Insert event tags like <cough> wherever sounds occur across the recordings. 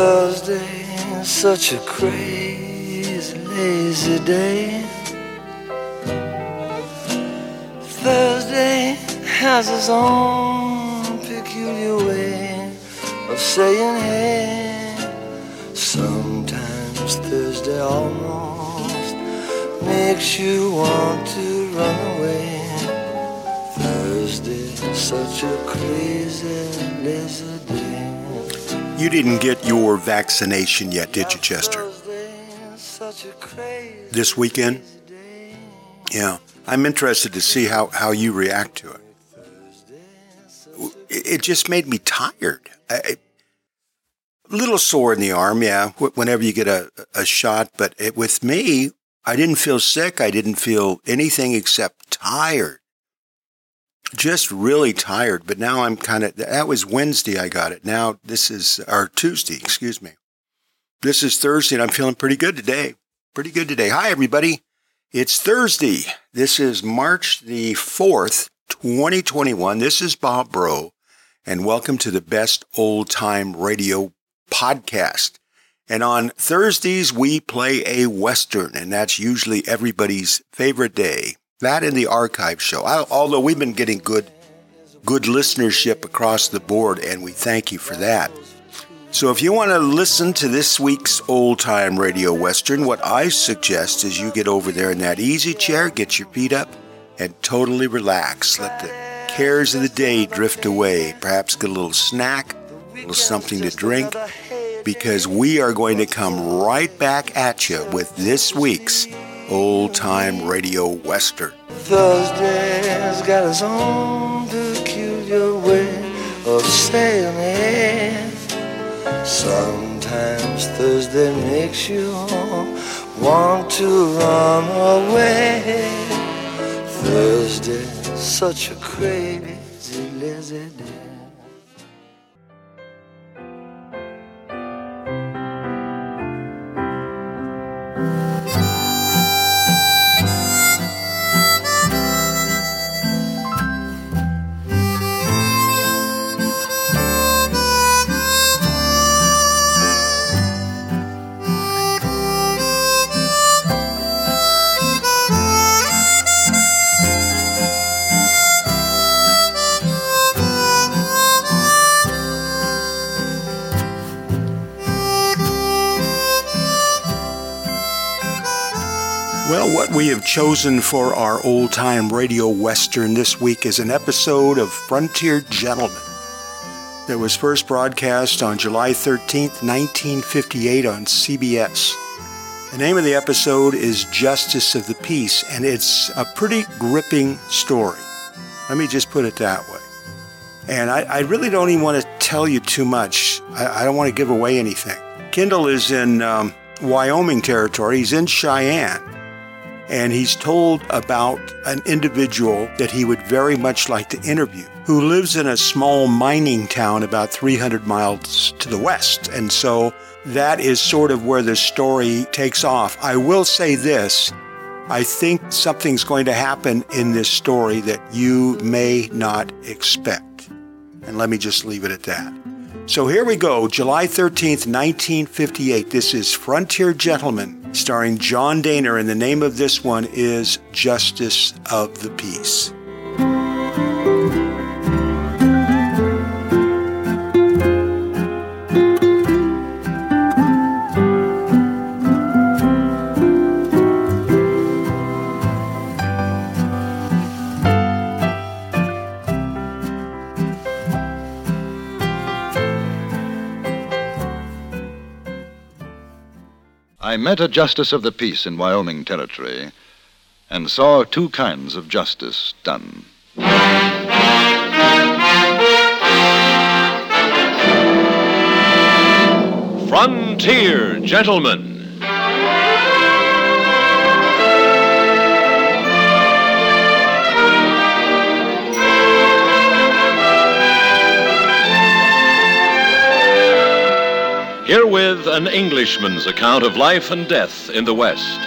Thursday such a crazy, lazy day. Thursday has its own peculiar way of saying hey. Sometimes Thursday almost makes you want to run away. Thursday, such a crazy, lazy. You didn't get your vaccination yet, did you, Chester? This weekend? Yeah. I'm interested to see how, how you react to it. It it just made me tired. A little sore in the arm, yeah, whenever you get a, a shot. But it, with me, I didn't feel sick. I didn't feel anything except tired. Just really tired. But now I'm kind of, that was Wednesday I got it. Now this is, or Tuesday, excuse me. This is Thursday and I'm feeling pretty good today. Pretty good today. Hi, everybody. It's Thursday. This is March the 4th, 2021. This is Bob Bro, and welcome to the best old time radio podcast. And on Thursdays, we play a Western, and that's usually everybody's favorite day. That and the archive show. I, although we've been getting good, good listenership across the board, and we thank you for that. So if you want to listen to this week's old time radio western, what I suggest is you get over there in that easy chair, get your feet up, and totally relax. Let the cares of the day drift away. Perhaps get a little snack, a little something to drink, because we are going to come right back at you with this week's old time radio western. Thursday's got its own peculiar way of saying it. Sometimes Thursday makes you want to run away. Thursday, such a crazy, have chosen for our old time radio western this week is an episode of Frontier Gentleman that was first broadcast on July 13th, 1958 on CBS. The name of the episode is Justice of the Peace, and it's a pretty gripping story. Let me just put it that way. And I, I really don't even want to tell you too much. I, I don't want to give away anything. Kendall is in um, Wyoming territory, he's in Cheyenne and he's told about an individual that he would very much like to interview who lives in a small mining town about 300 miles to the west. And so that is sort of where the story takes off. I will say this I think something's going to happen in this story that you may not expect. And let me just leave it at that. So here we go, July 13th, 1958. This is Frontier Gentleman, starring John Dehner, and the name of this one is Justice of the Peace. I met a justice of the peace in Wyoming Territory and saw two kinds of justice done. Frontier Gentleman. Herewith an Englishman's account of life and death in the West.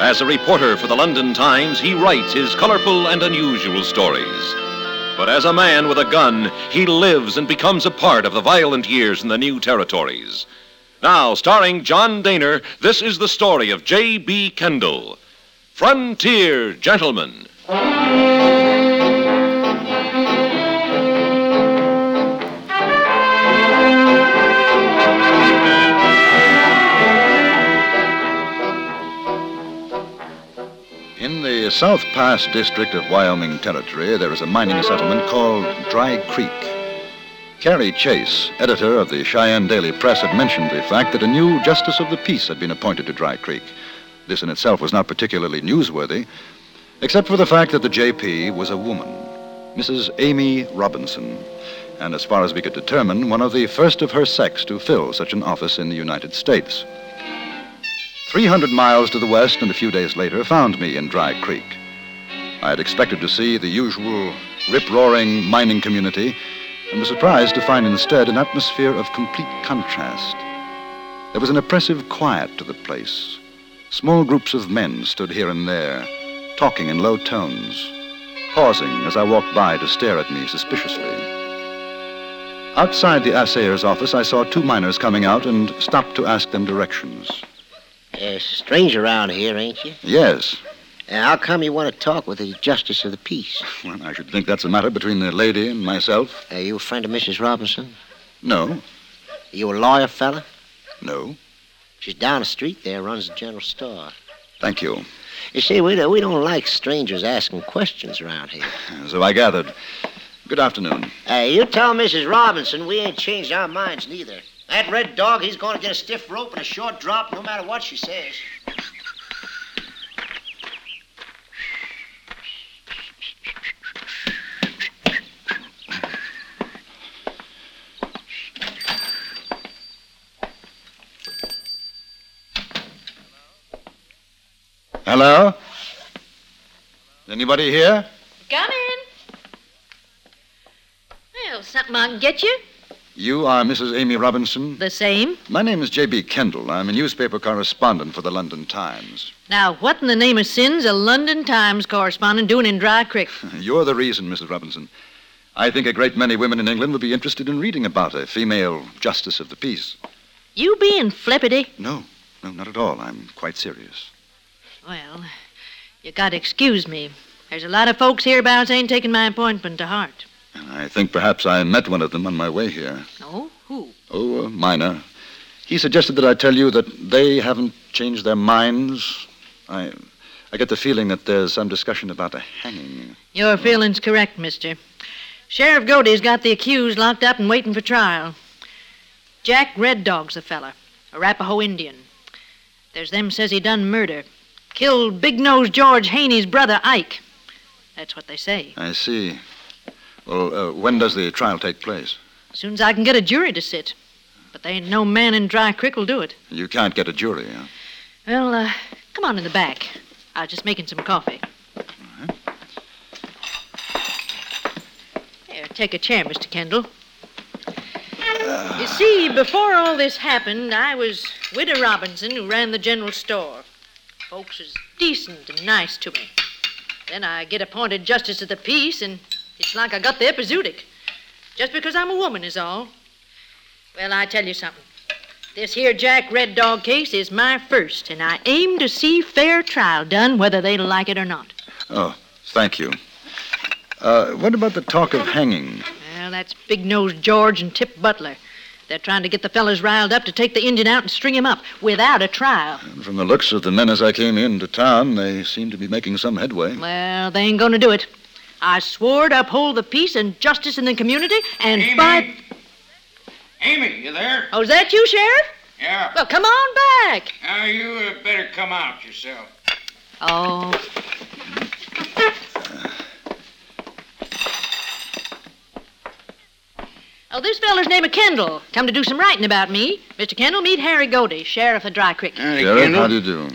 As a reporter for the London Times, he writes his colorful and unusual stories. But as a man with a gun, he lives and becomes a part of the violent years in the new territories. Now, starring John Dehner, this is the story of J.B. Kendall. Frontier Gentleman. The South Pass district of Wyoming Territory, there is a mining settlement called Dry Creek. Carrie Chase, editor of the Cheyenne Daily Press, had mentioned the fact that a new justice of the peace had been appointed to Dry Creek. This in itself was not particularly newsworthy, except for the fact that the JP was a woman, Mrs. Amy Robinson, and as far as we could determine, one of the first of her sex to fill such an office in the United States. 300 miles to the west and a few days later found me in Dry Creek. I had expected to see the usual rip roaring mining community and was surprised to find instead an atmosphere of complete contrast. There was an oppressive quiet to the place. Small groups of men stood here and there, talking in low tones, pausing as I walked by to stare at me suspiciously. Outside the assayer's office, I saw two miners coming out and stopped to ask them directions. Uh, stranger around here, ain't you? Yes. Uh, how come you want to talk with the Justice of the Peace? Well, I should think that's a matter between the lady and myself. Are you a friend of Mrs. Robinson? No, Are you a lawyer fella? no. She's down the street there, runs the general store. Thank you. You see, we don't, we don't like strangers asking questions around here. So I gathered. Good afternoon. Uh, you tell Mrs. Robinson we ain't changed our minds neither. That red dog, he's going to get a stiff rope and a short drop no matter what she says. Hello? Anybody here? Come in. Well, something I can get you? You are Mrs. Amy Robinson? The same. My name is J.B. Kendall. I'm a newspaper correspondent for the London Times. Now, what in the name of sin's a London Times correspondent doing in Dry Creek? <laughs> You're the reason, Mrs. Robinson. I think a great many women in England would be interested in reading about a female justice of the peace. You being flippity? No, no, not at all. I'm quite serious. Well, you gotta excuse me. There's a lot of folks hereabouts ain't taking my appointment to heart. And I think perhaps I met one of them on my way here. Oh, who? Oh, a miner. He suggested that I tell you that they haven't changed their minds. I, I get the feeling that there's some discussion about a hanging. Your feeling's correct, mister. Sheriff Godey's got the accused locked up and waiting for trial. Jack Red Dog's the feller, Arapaho Indian. There's them says he done murder. Killed Big Nose George Haney's brother, Ike. That's what they say. I see. Well, uh, when does the trial take place? As soon as I can get a jury to sit. But there ain't no man in Dry Creek will do it. You can't get a jury, huh? Well, uh, come on in the back. I was just making some coffee. Here, take a chair, Mr. Kendall. You see, before all this happened, I was Widow Robinson, who ran the general store. Folks was decent and nice to me. Then I get appointed justice of the peace, and it's like I got the epizootic. Just because I'm a woman is all. Well, I tell you something. This here Jack Red Dog case is my first, and I aim to see fair trial done, whether they like it or not. Oh, thank you. Uh, what about the talk of hanging? Well, that's Big Nose George and Tip Butler. They're trying to get the fellas riled up to take the Indian out and string him up without a trial. And From the looks of the men as I came into town, they seem to be making some headway. Well, they ain't going to do it. I swore to uphold the peace and justice in the community, and Amy? by. Amy, you there? Oh, is that you, Sheriff? Yeah. Well, come on back. Now you uh, better come out yourself. Oh, Oh, this feller's name is Kendall. Come to do some writing about me. Mr. Kendall, meet Harry Godey, sheriff of Dry Creek. Howdy, Sheriff, Kendall. how do you do?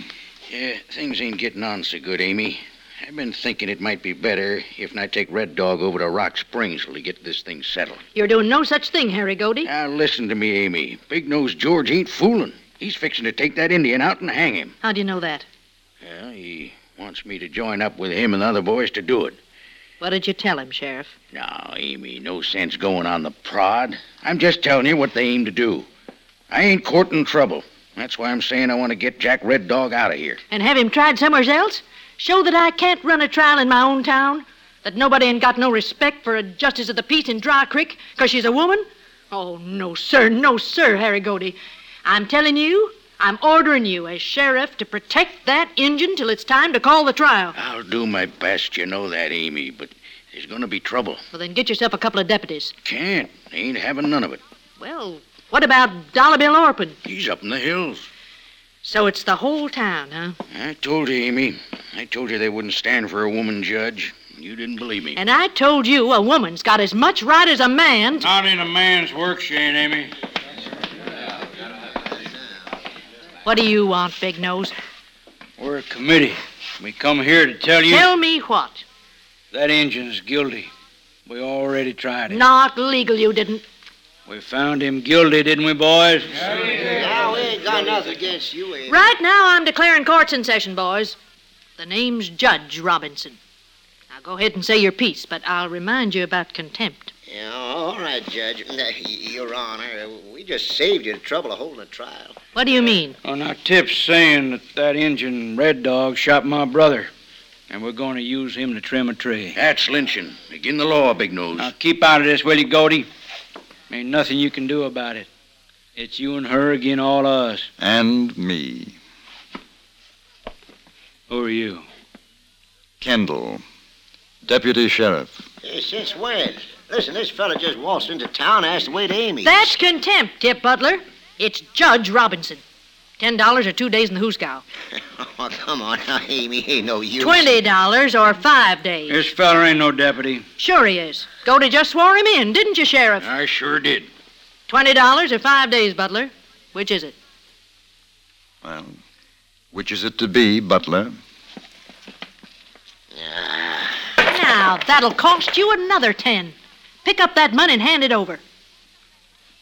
Yeah, things ain't getting on so good, Amy. I've been thinking it might be better if I take Red Dog over to Rock Springs till we get this thing settled. You're doing no such thing, Harry Godey. Now listen to me, Amy. Big Nose George ain't fooling. He's fixing to take that Indian out and hang him. How do you know that? Well, he wants me to join up with him and the other boys to do it. What did you tell him, Sheriff? Now, Amy, no sense going on the prod. I'm just telling you what they aim to do. I ain't courting trouble. That's why I'm saying I want to get Jack Red Dog out of here. And have him tried somewhere else? Show that I can't run a trial in my own town? That nobody ain't got no respect for a justice of the peace in Dry Creek 'cause she's a woman? Oh, no, sir, no, sir, Harry Godey. I'm telling you, I'm ordering you as sheriff to protect that engine till it's time to call the trial. I'll do my best, you know that, Amy, but there's going to be trouble. Well, then get yourself a couple of deputies. Can't. Ain't having none of it. Well, what about Dollar Bill Orpin? He's up in the hills. So it's the whole town, huh? I told you, Amy. I told you they wouldn't stand for a woman judge. You didn't believe me. And I told you a woman's got as much right as a man. to- Not in a man's work, she ain't, Amy. What do you want, Big Nose? We're a committee. We come here to tell you Tell me what? that engine's guilty. We already tried it. Not legal, you didn't. We found him guilty, didn't we, boys? Now, we ain't got nothing against you, Amy. Right now, I'm declaring courts in session, boys. The name's Judge Robinson. Now go ahead and say your piece, but I'll remind you about contempt. Yeah, all right, Judge. Uh, your Honor, uh, we just saved you the trouble of holding a trial. What do you mean? Well, now, Tip's saying that that Injun Red Dog shot my brother, and we're going to use him to trim a tree. That's lynching. Begin the law, Big Nose. Now, keep out of this, will you, Godey? Ain't nothing you can do about it. It's you and her agin all of us. And me. Who are you? Kendall. Deputy Sheriff. Hey, since when? Listen, this fella just waltzed into town and asked the way to Amy. That's contempt, Tip Butler. It's Judge Robinson. Ten dollars or two days in the hoosgow. <laughs> Oh, come on now, Amy. Ain't no use. Twenty dollars or five days. This feller ain't no deputy. Sure he is. Godey just swore him in, didn't you, Sheriff? I sure did. Twenty dollars or five days, Butler. Which is it? Well, which is it to be, Butler? Now, that'll cost you another ten. Pick up that money and hand it over.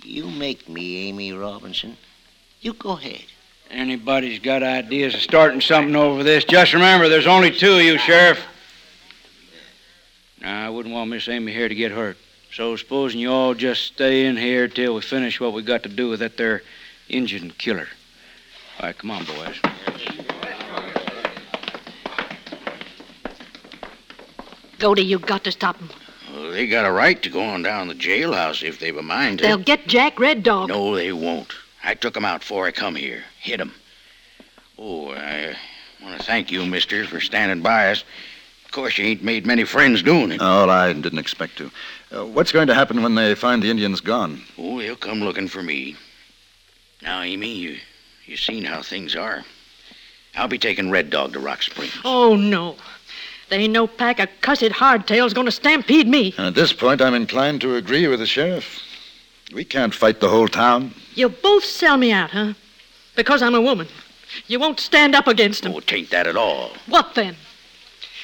You make me, Amy Robinson. You go ahead. Anybody's got ideas of starting something over this, just remember there's only two of you, Sheriff. Now, I wouldn't want Miss Amy here to get hurt. So supposing you all just stay in here till we finish what we got to do with that there Injun killer. All right, come on, boys. Godey, you've got to stop them. Well, they got a right to go on down the jailhouse if they've a mind to. They'll get Jack Red Dog. No, they won't. I took 'em out before I come here. Hit 'em. Oh, I want to thank you, mister, for standing by us. Of course, you ain't made many friends doing it. Oh, I didn't expect to. Uh, what's going to happen when they find the Indians gone? Oh, they'll come looking for me. Now, Amy, you you seen how things are. I'll be taking Red Dog to Rock Springs. Oh, no. There ain't no pack of cussed hardtails gonna stampede me. And at this point, I'm inclined to agree with the sheriff. We can't fight the whole town. You both sell me out, huh? Because I'm a woman. You won't stand up against them. Oh, tain't that at all. What then?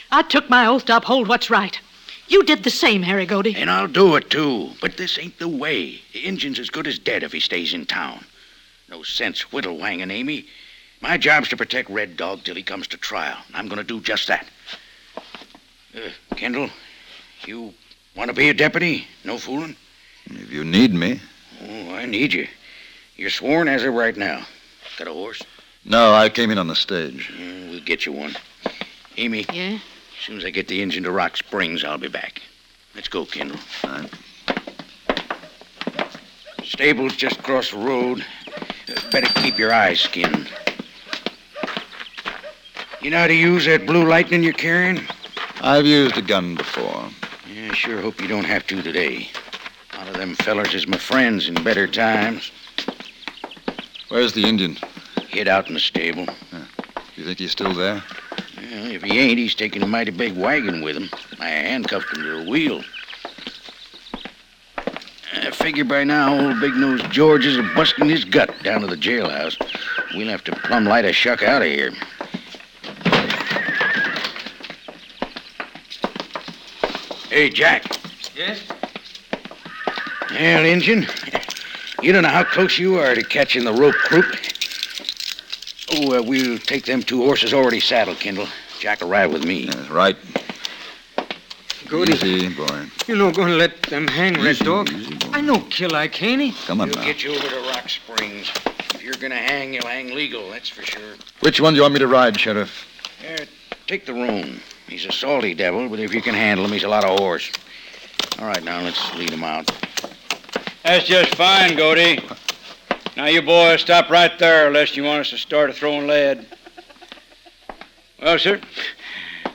I took my oath to uphold what's right. You did the same, Harry Godey. And I'll do it, too. But this ain't the way. The Injun's as good as dead if he stays in town. No sense whittle-wanging, Amy. My job's to protect Red Dog till he comes to trial. and I'm going to do just that. Uh, Kendall, you want to be a deputy? No fooling? If you need me. Oh, I need you. You're sworn as of right now. Got a horse? No, I came in on the stage. Yeah, we'll get you one. Amy, Yeah? as soon as I get the engine to Rock Springs, I'll be back. Let's go, Kendall. All right. Stable's just across the road. Better keep your eyes skinned. You know how to use that blue lightning you're carrying? I've used a gun before. Yeah, sure hope you don't have to today. A lot of them fellers is my friends in better times. Where's the Indian? Hid out in the stable. You think he's still there? Well, if he ain't, he's taking a mighty big wagon with him. I handcuffed him to the wheel. I figure by now old Big Nose George is a busting his gut down to the jailhouse. We'll have to plumb light a shuck out of here. Hey, Jack. Yes? Well, Injun, you don't know how close you are to catching the rope crook. Oh, uh, we'll take them two horses already saddled, Kendall. Jack will ride with me. Yes, right. Goody. Easy, boy. You no gonna let them hang Red Easy, Dog? easy, boy. I know kill like Haney. Come on He'll now. get you over to Rock Springs. If you're gonna hang, you'll hang legal, that's for sure. Which one do you want me to ride, Sheriff? Yeah, take the roan. He's a salty devil, but if you can handle him, he's a lot of horse. All right, now let's lead him out. That's just fine, Goody. Now, you boys stop right there, unless you want us to start a throwing lead. Well, sir,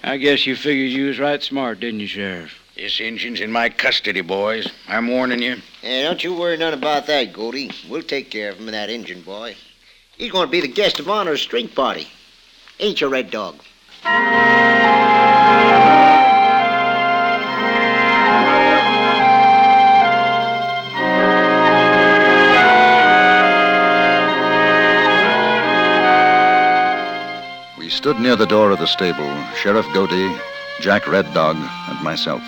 I guess you figured you was right smart, didn't you, Sheriff? This Injun's in my custody, boys. I'm warning you. Yeah, don't you worry none about that, Goldie. We'll take care of him, that Injun boy. He's going to be the guest of honor of String Party. Ain't you, Red Dog? Stood near the door of the stable, Sheriff Godey, Jack Red Dog, and myself.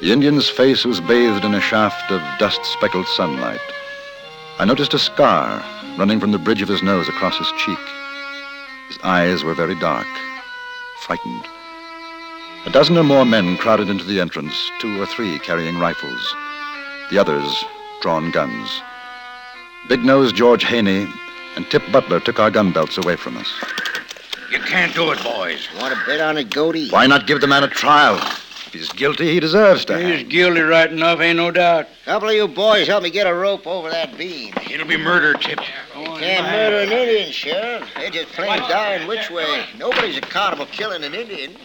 The Indian's face was bathed in a shaft of dust speckled sunlight. I noticed a scar running from the bridge of his nose across his cheek. His eyes were very dark, frightened. A dozen or more men crowded into the entrance, two or three carrying rifles, the others drawn guns. Big Nose George Haney and Tip Butler took our gun belts away from us. You can't do it, boys. Want to bet on it, Goldie? Why not give the man a trial? If he's guilty, he deserves to He's hang. guilty right enough, ain't no doubt. Couple of you boys help me get a rope over that beam. It'll be murder, Tip. Can't murder an Indian, Sheriff. They're just plain dying which way. Nobody's accountable killing an Indian.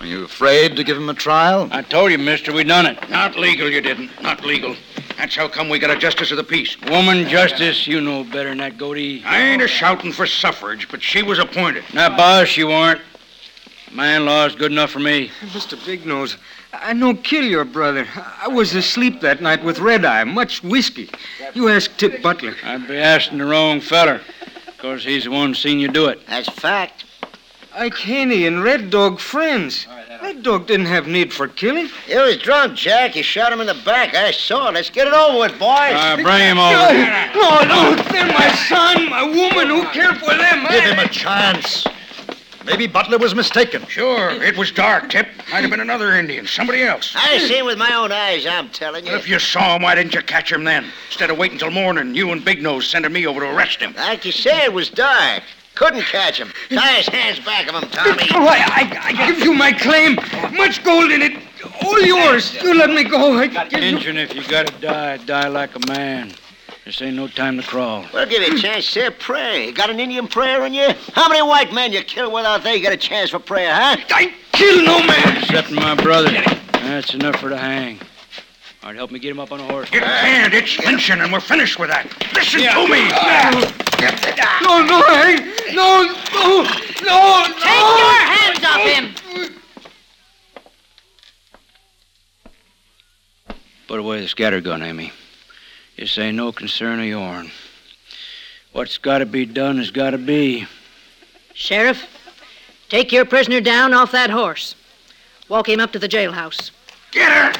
Are you afraid to give him a trial? I told you, mister, we done it. Not legal, you didn't. Not legal. That's how come we got a justice of the peace. Woman justice, you know better than that, Goody. I ain't a shouting for suffrage, but she was appointed. Now, boss, you weren't. Man-law's good enough for me. Mr. Big Nose, I no kill your brother. I was asleep that night with Red Eye, much whiskey. You ask Tip Butler. I'd be asking the wrong feller, 'cause he's the one seen you do it. That's fact. Ike Haney and Red Dog friends. Red Dog didn't have need for killing. He was drunk, Jack. He shot him in the back. I saw it. Let's get it over with, boys. Uh, bring him over. No, no, they're my son, my woman. Who care for them? Give him a chance. Maybe Butler was mistaken. Sure, it was dark, Tip. Might have been another Indian, somebody else. I seen with my own eyes, I'm telling you. Well, if you saw him, why didn't you catch him then? Instead of waiting till morning, you and Big Nose sending me over to arrest him. Like you say, it was dark. Couldn't catch him. Tie his hands back of him, Tommy. Oh, I, I, I give you my claim. Much gold in it. All yours. You let me go. I give you... Injun, if you gotta die, die like a man. This ain't no time to crawl. We'll give you a chance to say a prayer. You got an Indian prayer in you? How many white men you kill without they get a chance for prayer, huh? I kill no man. Except my brother. That's enough for the hang. All right, help me get him up on a horse. You can't. It's lynching, and we're finished with that. Listen to me. No, no, Hank. No, no, no, no. Take your hands off him. Put away the scatter gun, Amy. This ain't no concern of yourn. What's gotta be done has gotta be. Sheriff, take your prisoner down off that horse. Walk him up to the jailhouse. Get her.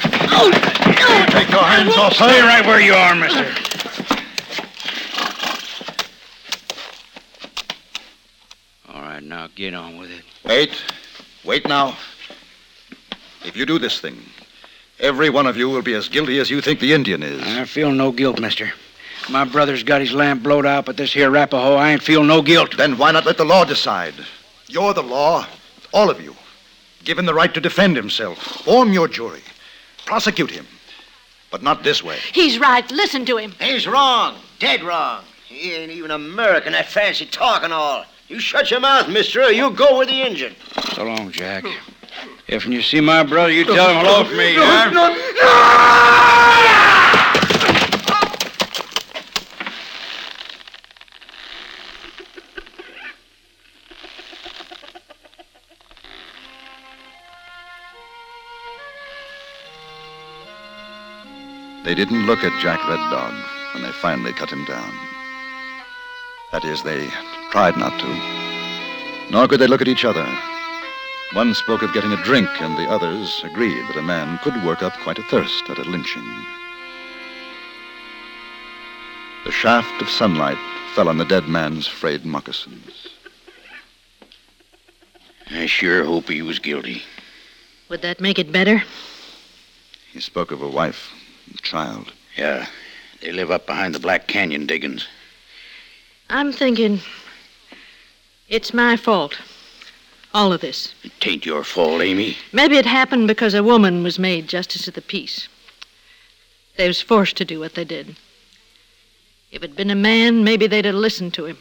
Take your hands off Stay right where you are, mister. All right, now get on with it. Wait. Wait now. If you do this thing, every one of you will be as guilty as you think the Indian is. I feel no guilt, mister. My brother's got his lamp blowed out, but this here Rapaho, I ain't feel no guilt. Then why not let the law decide? You're the law, all of you. Give him the right to defend himself. Form your jury. Prosecute him. But not this way. He's right. Listen to him. He's wrong. Dead wrong. He ain't even American, that fancy talk and all. You shut your mouth, mister, or you go with the engine. So long, Jack. If you see my brother, you tell him hello from me, No, huh? no, They didn't look at Jack Red Dog when they finally cut him down. That is, they tried not to. Nor could they look at each other. One spoke of getting a drink, and the others agreed that a man could work up quite a thirst at a lynching. The shaft of sunlight fell on the dead man's frayed moccasins. I sure hope he was guilty. Would that make it better? He spoke of a wife and child. Yeah, they live up behind the Black Canyon diggings. I'm thinking it's my fault. All of this. It ain't your fault, Amy. Maybe it happened because a woman was made justice of the peace. They was forced to do what they did. If it'd been a man, maybe they'd have listened to him.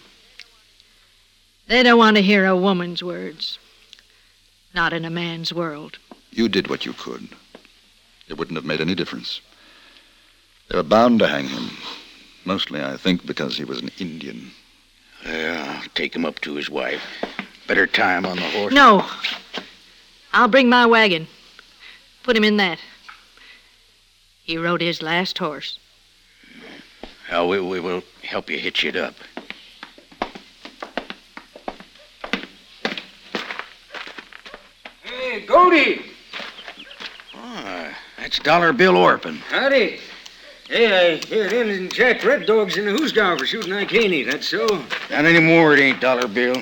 They don't want to hear a woman's words. Not in a man's world. You did what you could. It wouldn't have made any difference. They were bound to hang him. Mostly, I think, because he was an Indian. Yeah, I'll take him up to his wife. Better tie him on the horse. No. I'll bring my wagon. Put him in that. He rode his last horse. Well, we, we will help you hitch it up. Hey, Goldie! Ah, that's Dollar Bill Orpin. Howdy. Hey, I hear Indian Jack Red Dog's in the Hoosgow for shooting Ike Haney, that's so? Not anymore, it ain't Dollar Bill.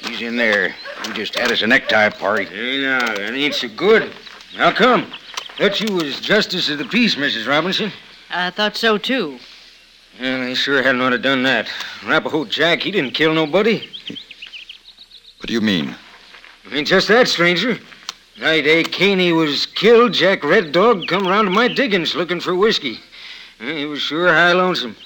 He's in there. He just had us a necktie party. Hey, now, that ain't so good. How come? Thought you was Justice of the Peace, Mrs. Robinson. I thought so, too. Well, they sure hadn't ought to done that. Rapahoe Jack, he didn't kill nobody. What do you mean? I mean just that, stranger. Night Ike eh, Haney was killed, Jack Red Dog come round to my diggings looking for whiskey. He was sure high lonesome.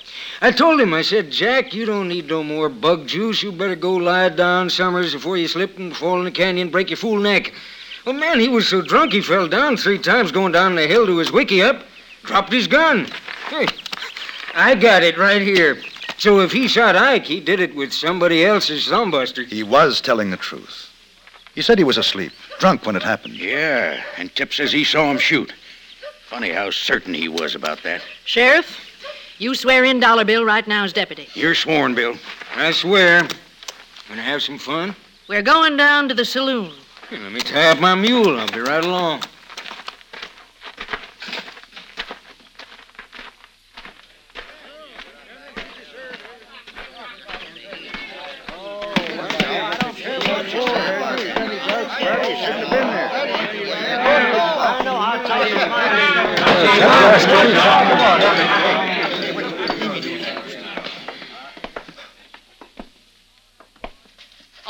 I told him, I said, Jack, you don't need no more bug juice. You better go lie down, Summers, before you slip and fall in the canyon and break your fool neck. Well, man, he was so drunk he fell down three times going down the hill to his wiki up, dropped his gun. Hey, I got it right here. So if he shot Ike, he did it with somebody else's thumbbuster. He was telling the truth. He said he was asleep, drunk when it happened. Yeah, and Tip says he saw him shoot. Funny how certain he was about that. Sheriff, you swear in Dollar Bill right now as deputy. You're sworn, Bill. I swear. Gonna have some fun? We're going down to the saloon. Here, let me tie up my mule. I'll be right along.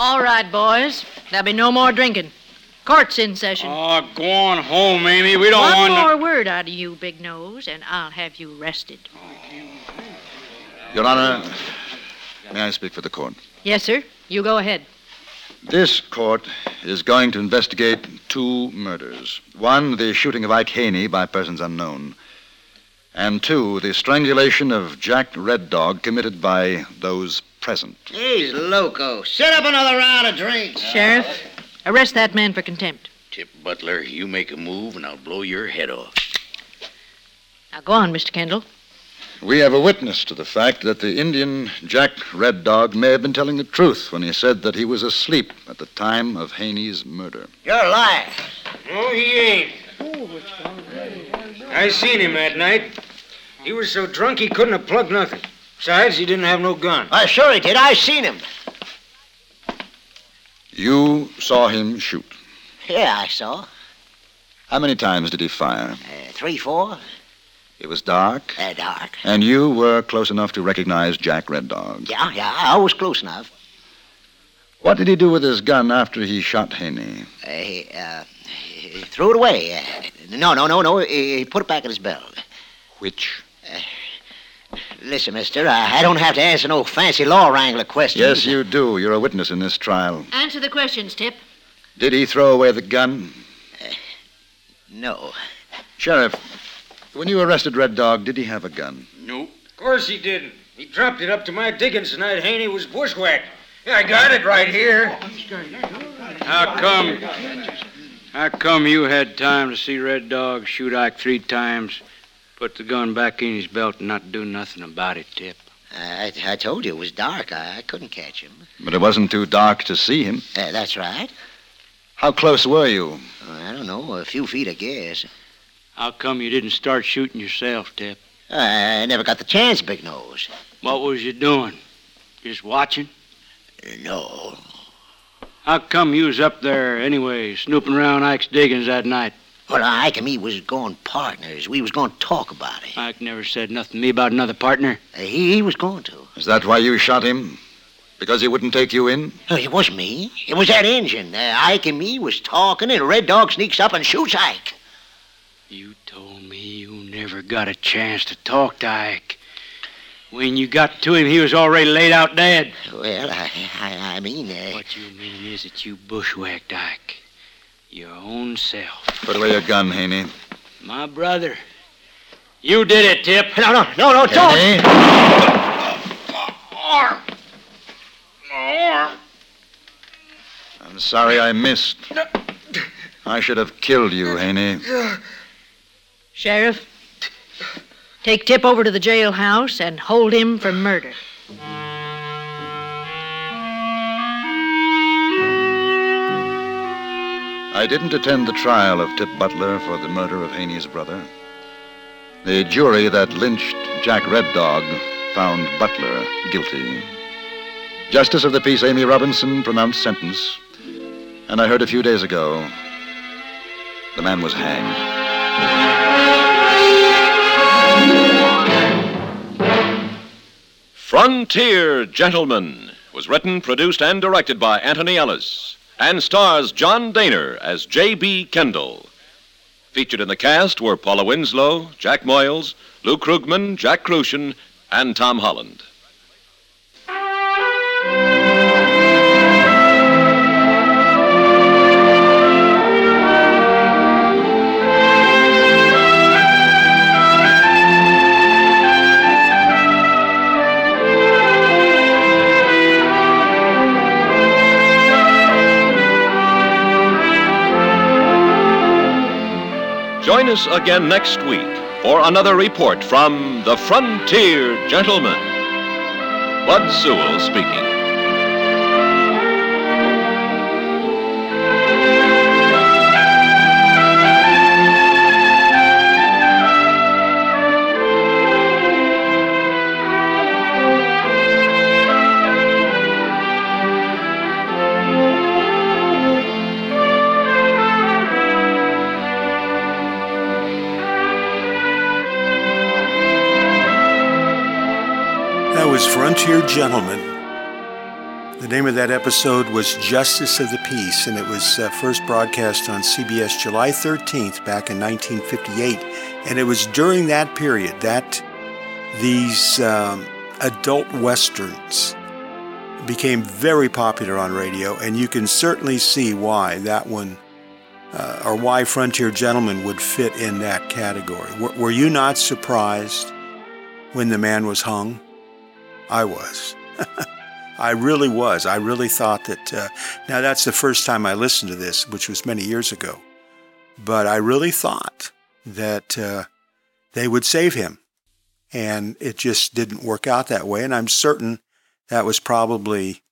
All right, boys. There'll be no more drinking. Court's in session. Oh, go on home, Amy. We don't One want no- more word out of you, Big Nose, and I'll have you arrested. Your Honor, may I speak for the court? Yes, sir. You go ahead. This court is going to investigate two murders. One, the shooting of Ike Haney by persons unknown. And two, the strangulation of Jack Red Dog committed by those present. He's loco. Set up another round of drinks. Sheriff, arrest that man for contempt. Tip Butler, you make a move and I'll blow your head off. Now go on, Mr. Kendall. We have a witness to the fact that the Indian Jack Red Dog may have been telling the truth when he said that he was asleep at the time of Haney's murder. You're lying. No, he ain't. I seen him that night. He was so drunk he couldn't have plugged nothing. Besides, he didn't have no gun. I sure he did. I seen him. You saw him shoot. Yeah, I saw. How many times did he fire? Uh, three, four. It was dark, Uh, dark. and you were close enough to recognize Jack Red Dog. Yeah, yeah, I was close enough. What did he do with his gun after he shot Haney? Uh, he, uh, he threw it away. Uh, no, no, no, no. He he put it back in his belt. Which? Listen, mister, I, I don't have to answer no fancy law wrangler questions. Yes, you do. You're a witness in this trial. Answer the questions, Tip. Did he throw away the gun? Uh, no. Sheriff, when you arrested Red Dog, did he have a gun? Nope. Of course he didn't. He dropped it up to my diggings the night Haney was bushwhacked. Yeah, I got it right here. How come? How come you had time to see Red Dog shoot Ike three times, put the gun back in his belt, and not do nothing about it, Tip? I, I told you it was dark. I, I couldn't catch him. But it wasn't too dark to see him. Uh, that's right. How close were you? I don't know, a few feet, I guess. How come you didn't start shooting yourself, Tip? I never got the chance, Big Nose. What was you doing? Just watching? No. How come you was up there anyway, snooping around Ike's diggings that night? Well, Ike and me was going partners. We was going to talk about it. Ike never said nothing to me about another partner. Uh, he, he was going to. Is that why you shot him? Because he wouldn't take you in? No, it wasn't me. It was that engine. Uh, Ike and me was talking, and a Red Dog sneaks up and shoots Ike. You told me you never got a chance to talk to Ike. When you got to him, he was already laid out dead. Well, I, I, I mean, uh, What you mean is that you bushwhacked Ike. Your own self. Put away your gun, Haney. My brother. You did it, Tip. no, no, no, no, don't. Haney? I'm sorry I missed. I should have killed you, Haney. Sheriff, take Tip over to the jailhouse and hold him for murder. I didn't attend the trial of Tip Butler for the murder of Haney's brother. The jury that lynched Jack Red Dog found Butler guilty. Justice of the peace Amy Robinson pronounced sentence, and I heard a few days ago the man was hanged. Frontier Gentleman was written, produced, and directed by Antony Ellis and stars John Dehner as J.B. Kendall. Featured in the cast were Paula Winslow, Jack Moyles, Lou Krugman, Jack Kruschen, and Tom Holland. Join us again next week for another report from the Frontier Gentleman. Bud Sewell speaking. Frontier Gentleman. The name of that episode was Justice of the Peace, and it was uh, first broadcast on CBS July 13th back in 1958. And it was during that period that these um, adult westerns became very popular on radio, and you can certainly see why that one, uh, or why Frontier Gentleman would fit in that category. W- were you not surprised when the man was hung? I was. <laughs> I really was. I really thought that. Uh, now, that's the first time I listened to this, which was many years ago. But I really thought that uh, they would save him. And it just didn't work out that way. And I'm certain that was probably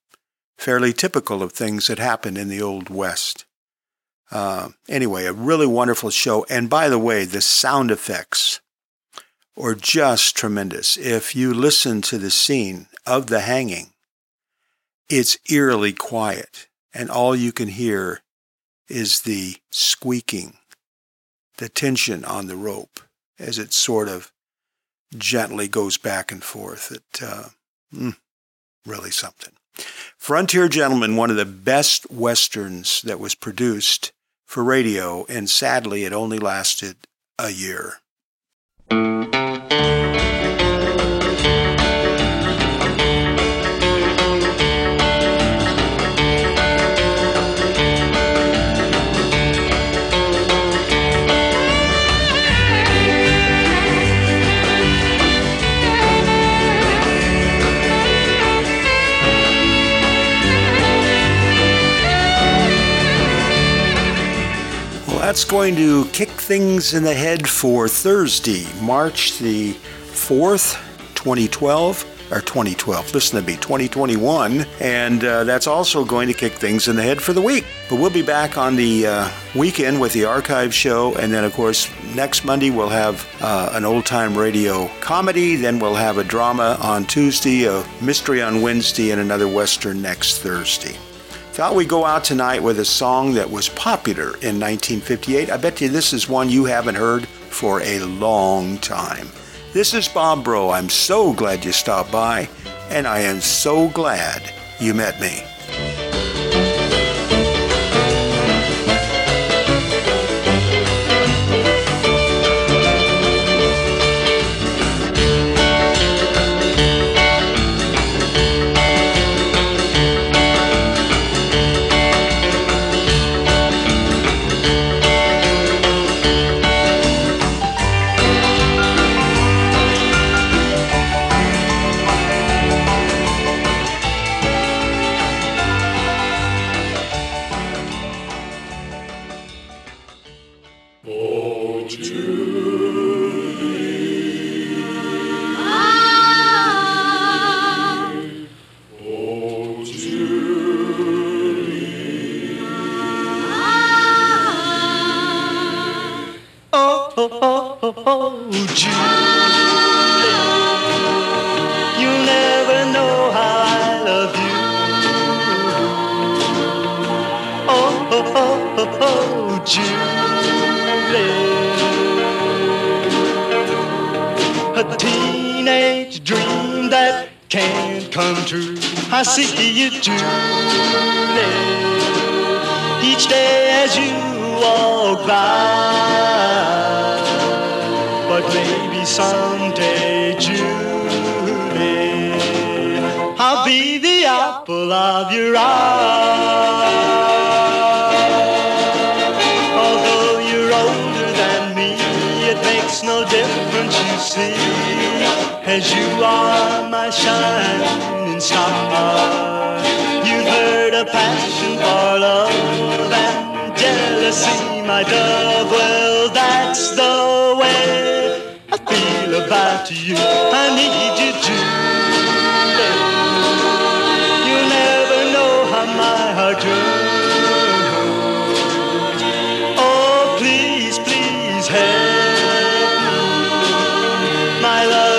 fairly typical of things that happened in the Old West. Uh, anyway, a really wonderful show. And by the way, the sound effects or just tremendous. If you listen to the scene of the hanging, it's eerily quiet, and all you can hear is the squeaking, the tension on the rope as it sort of gently goes back and forth. It uh, mm, really something. Frontier Gentleman, one of the best westerns that was produced for radio, and sadly, it only lasted a year. Well, that's going to kick things in the head for Thursday, March the 4th, 2012, or 2012, listen to me, 2021. And uh, that's also going to kick things in the head for the week. But we'll be back on the uh, weekend with the archive show. And then, of course, next Monday we'll have uh, an old time radio comedy. Then we'll have a drama on Tuesday, a mystery on Wednesday, and another Western next Thursday. Thought we'd go out tonight with a song that was popular in 1958. I bet you this is one you haven't heard for a long time. This is Bob Bro. I'm so glad you stopped by, and I am so glad you met me. Be the apple of your eye. Although you're older than me, it makes no difference, you see, as you are my shining star. You've heard a passion for love and jealousy, my dove. Well, that's the way I feel about you. I need you too. Oh,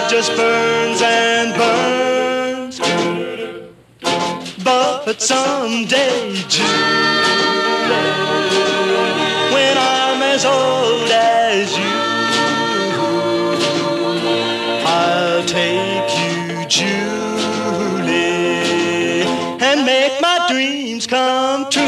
just burns and burns. But someday, Julie, when I'm as old as you, I'll take you, Julie, and make my dreams come true.